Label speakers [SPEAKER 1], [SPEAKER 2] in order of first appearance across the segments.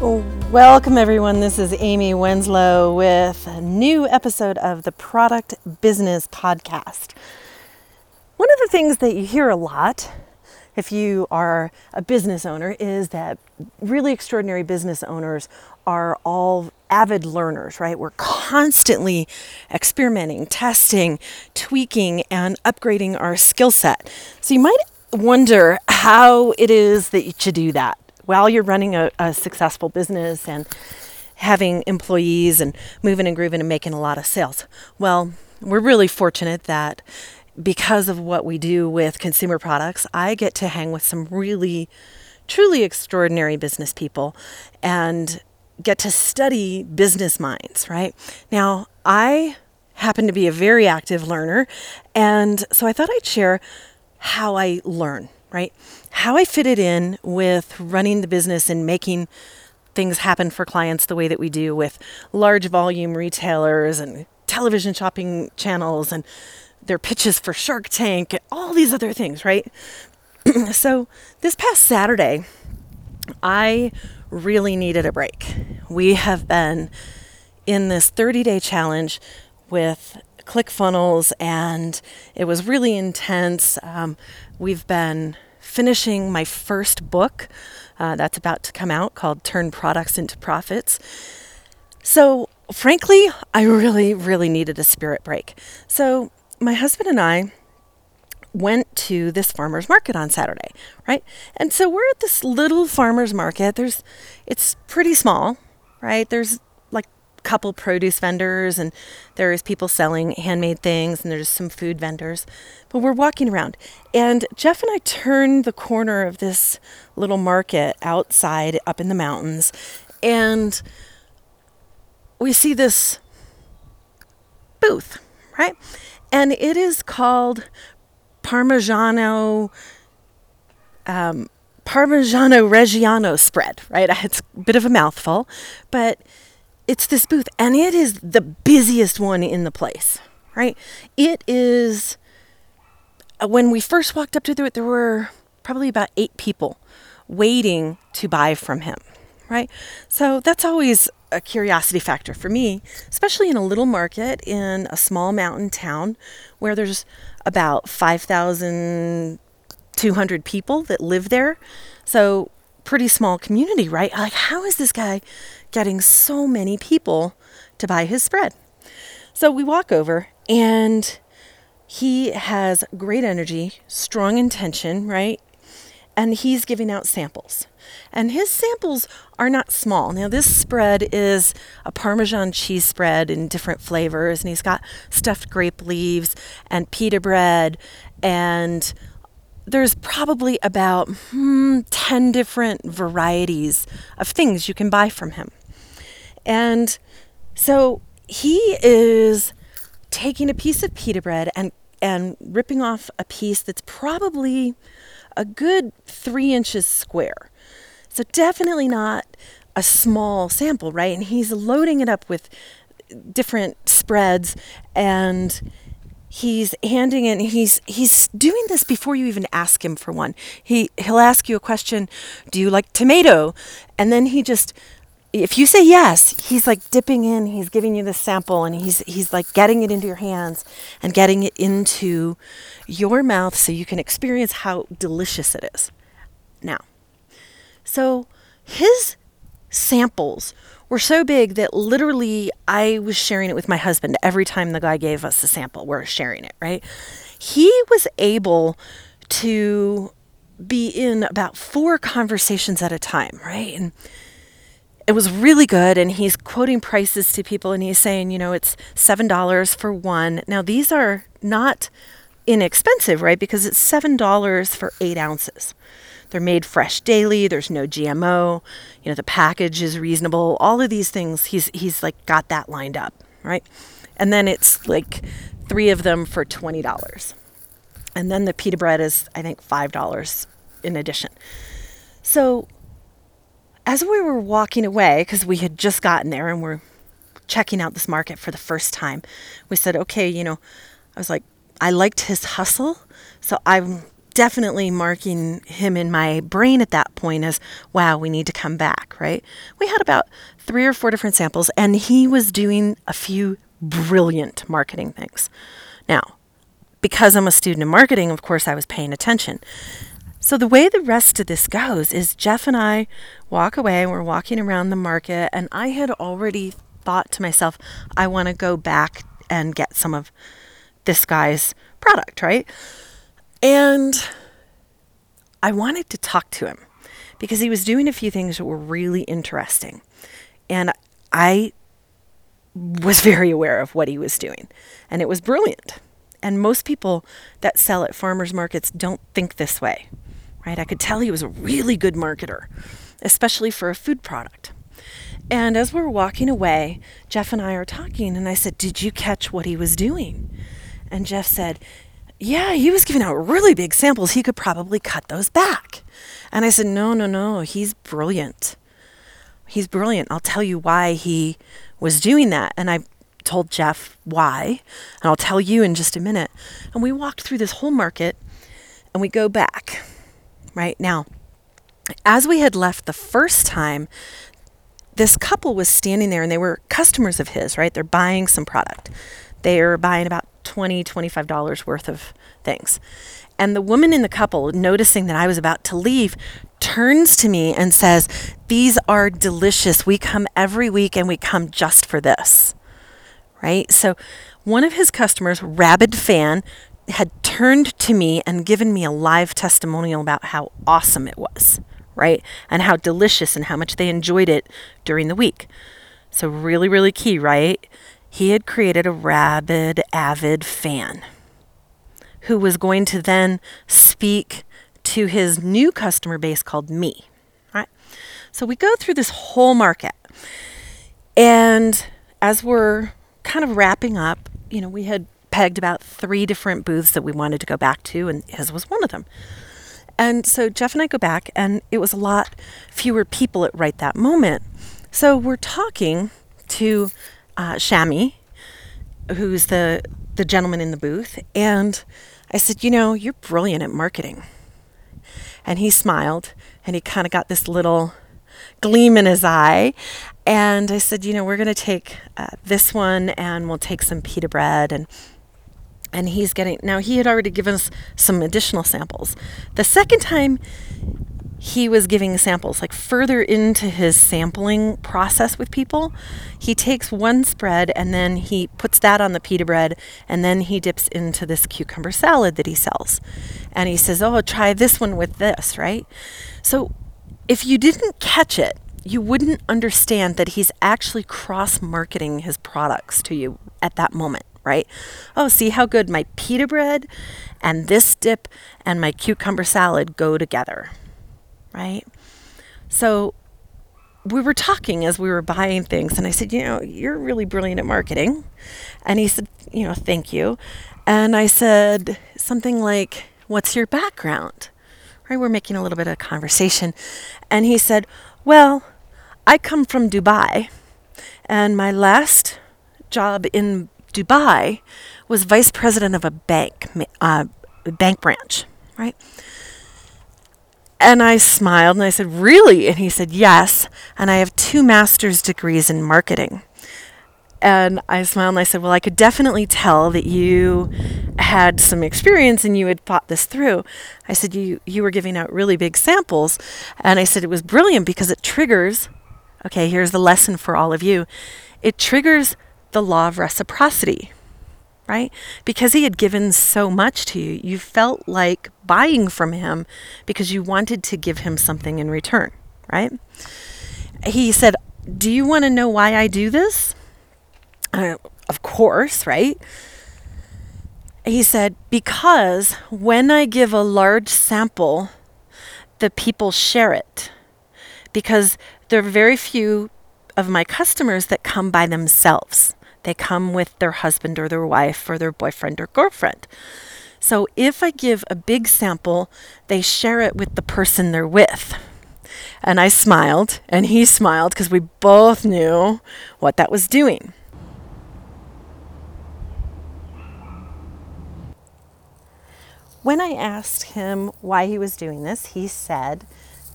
[SPEAKER 1] Welcome, everyone. This is Amy Wenslow with a new episode of the Product Business Podcast. One of the things that you hear a lot if you are a business owner is that really extraordinary business owners are all avid learners, right? We're constantly experimenting, testing, tweaking, and upgrading our skill set. So you might wonder how it is that you should do that while you're running a, a successful business and having employees and moving and grooving and making a lot of sales. Well, we're really fortunate that because of what we do with consumer products, I get to hang with some really, truly extraordinary business people and get to study business minds, right? Now, I happen to be a very active learner, and so I thought I'd share how I learn, right? How I fit it in with running the business and making things happen for clients the way that we do with large volume retailers and television shopping channels and their pitches for Shark Tank, and all these other things, right? so this past Saturday, I really needed a break. We have been in this 30 day challenge with ClickFunnels, and it was really intense. Um, we've been finishing my first book uh, that's about to come out called Turn Products into Profits. So, frankly, I really, really needed a spirit break. So, my husband and I went to this farmer's market on Saturday, right? And so we're at this little farmer's market. There's it's pretty small, right? There's couple produce vendors and there's people selling handmade things and there's some food vendors. But we're walking around and Jeff and I turned the corner of this little market outside up in the mountains and we see this booth, right? and it is called Parmigiano um, Parmigiano Reggiano spread, right? It's a bit of a mouthful, but it's this booth, and it is the busiest one in the place, right? It is, uh, when we first walked up to it, there were probably about eight people waiting to buy from him, right? So that's always a curiosity factor for me, especially in a little market in a small mountain town where there's about 5,200 people that live there. So, pretty small community, right? Like, how is this guy getting so many people to buy his spread? So, we walk over and he has great energy, strong intention, right? and he's giving out samples. And his samples are not small. Now, this spread is a Parmesan cheese spread in different flavors, and he's got stuffed grape leaves and pita bread, and there's probably about hmm, 10 different varieties of things you can buy from him. And so he is taking a piece of pita bread and, and ripping off a piece that's probably a good three inches square. So definitely not a small sample, right? And he's loading it up with different spreads and he's handing it he's he's doing this before you even ask him for one he he'll ask you a question do you like tomato and then he just if you say yes, he's like dipping in, he's giving you the sample and he's he's like getting it into your hands and getting it into your mouth so you can experience how delicious it is. Now, so his samples were so big that literally I was sharing it with my husband every time the guy gave us a sample. We're sharing it, right? He was able to be in about four conversations at a time, right? And it was really good and he's quoting prices to people and he's saying you know it's seven dollars for one. Now these are not inexpensive right? Because it's seven dollars for eight ounces. They're made fresh daily. There's no gmo you know the package is reasonable. All of these things he's he's like got that lined up right? And then it's like three of them for twenty dollars. And then the pita bread is i think five dollars in addition. So as we were walking away, because we had just gotten there and we're checking out this market for the first time, we said, okay, you know, I was like, I liked his hustle. So I'm definitely marking him in my brain at that point as, wow, we need to come back, right? We had about three or four different samples, and he was doing a few brilliant marketing things. Now, because I'm a student in marketing, of course, I was paying attention. So, the way the rest of this goes is Jeff and I walk away, we're walking around the market, and I had already thought to myself, I want to go back and get some of this guy's product, right? And I wanted to talk to him because he was doing a few things that were really interesting. And I was very aware of what he was doing, and it was brilliant. And most people that sell at farmers markets don't think this way, right? I could tell he was a really good marketer, especially for a food product. And as we are walking away, Jeff and I are talking, and I said, Did you catch what he was doing? And Jeff said, Yeah, he was giving out really big samples. He could probably cut those back. And I said, No, no, no. He's brilliant. He's brilliant. I'll tell you why he was doing that. And I told Jeff why, and I'll tell you in just a minute. And we walked through this whole market and we go back. Right now, as we had left the first time, this couple was standing there and they were customers of his, right? They're buying some product. They're buying about 20 $25 worth of things. And the woman in the couple, noticing that I was about to leave, turns to me and says, These are delicious. We come every week and we come just for this. Right? So, one of his customers, Rabid Fan, had turned to me and given me a live testimonial about how awesome it was right? And how delicious and how much they enjoyed it during the week. So, really, really key, right? He had created a rabid, avid fan who was going to then speak to his new customer base called me, right? So, we go through this whole market. And as we're kind of wrapping up, you know, we had pegged about three different booths that we wanted to go back to, and his was one of them. And so Jeff and I go back, and it was a lot fewer people at right that moment. So we're talking to uh, Shami, who's the the gentleman in the booth, and I said, "You know, you're brilliant at marketing." And he smiled, and he kind of got this little gleam in his eye. And I said, "You know, we're going to take uh, this one, and we'll take some pita bread and." And he's getting now he had already given us some additional samples. The second time he was giving samples like further into his sampling process with people he takes one spread and then he puts that on the pita bread and then he dips into this cucumber salad that he sells. And he says oh try this one with this right? So if you didn't catch it you wouldn't understand that he's actually cross marketing his products to you at that moment right? Oh, see how good my pita bread and this dip and my cucumber salad go together, right? So we were talking as we were buying things, and I said, You know, you're really brilliant at marketing. And he said, You know, thank you. And I said something like, What's your background? Right? We're making a little bit of conversation. And he said, Well, I come from Dubai, and my last job in Dubai was vice president of a bank, uh, bank branch, right? And I smiled and I said, Really? And he said, Yes. And I have two master's degrees in marketing. And I smiled and I said, Well, I could definitely tell that you had some experience and you had thought this through. I said, You, you were giving out really big samples. And I said, It was brilliant because it triggers, okay, here's the lesson for all of you it triggers the law of reciprocity, right? Because he had given so much to you, you felt like buying from him because you wanted to give him something in return, right? He said, Do you want to know why I do this? Uh, of course, right? He said, Because when I give a large sample, the people share it. Because there are very few of my customers that come by themselves. They come with their husband or their wife or their boyfriend or girlfriend. So if I give a big sample, they share it with the person they're with. And I smiled, and he smiled because we both knew what that was doing. when I asked him why he was doing this, he said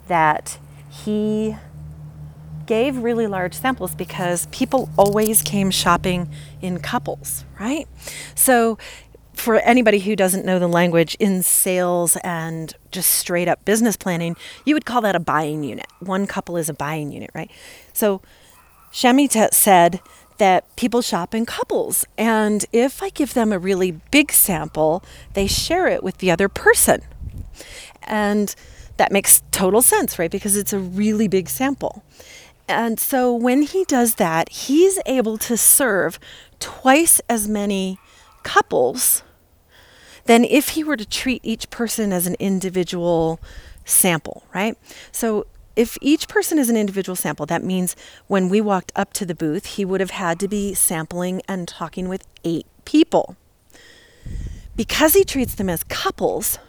[SPEAKER 1] that he gave really large samples because people always came shopping in couples, right? So, for anybody who doesn't know the language in sales and just straight up business planning, you would call that a buying unit. One couple is a buying unit, right? So, Shamita said that people shop in couples. And if I give them a really big sample, they share it with the other person. And that makes total sense, right? Because it's a really big sample. And so when he does that, he's able to serve twice as many couples than if he were to treat each person as an individual sample, right? So if each person is an individual sample, that means when we walked up to the booth, he would have had to be sampling and talking with eight people. Because he treats them as couples,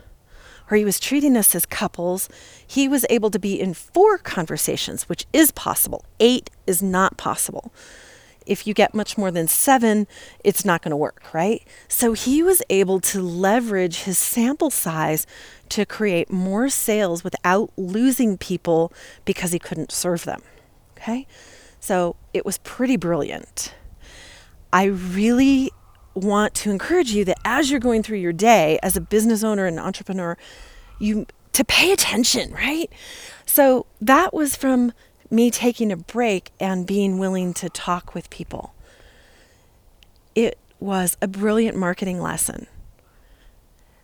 [SPEAKER 1] or he was treating us as couples, he was able to be in four conversations, which is possible. Eight is not possible if you get much more than seven, it's not going to work, right? So he was able to leverage his sample size to create more sales without losing people because he couldn't serve them. Okay? So it was pretty brilliant. I really want to encourage you that as you're going through your day as a business owner and entrepreneur, you to pay attention, right? So that was from me taking a break and being willing to talk with people. It was a brilliant marketing lesson.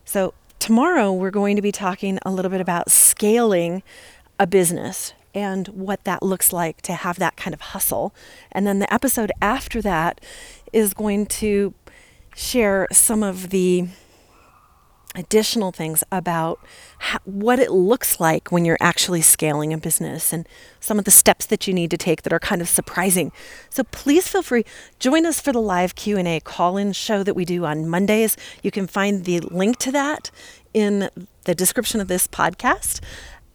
[SPEAKER 1] So, tomorrow we're going to be talking a little bit about scaling a business and what that looks like to have that kind of hustle. And then the episode after that is going to share some of the additional things about how, what it looks like when you're actually scaling a business and some of the steps that you need to take that are kind of surprising. So please feel free join us for the live Q&A call-in show that we do on Mondays. You can find the link to that in the description of this podcast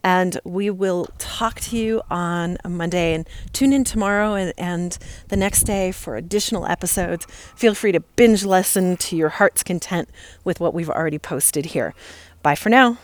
[SPEAKER 1] and we will talk to you on Monday and tune in tomorrow and, and, the next day for additional episodes. Feel free to binge listen to your heart's content with what we've already posted here. Bye for now.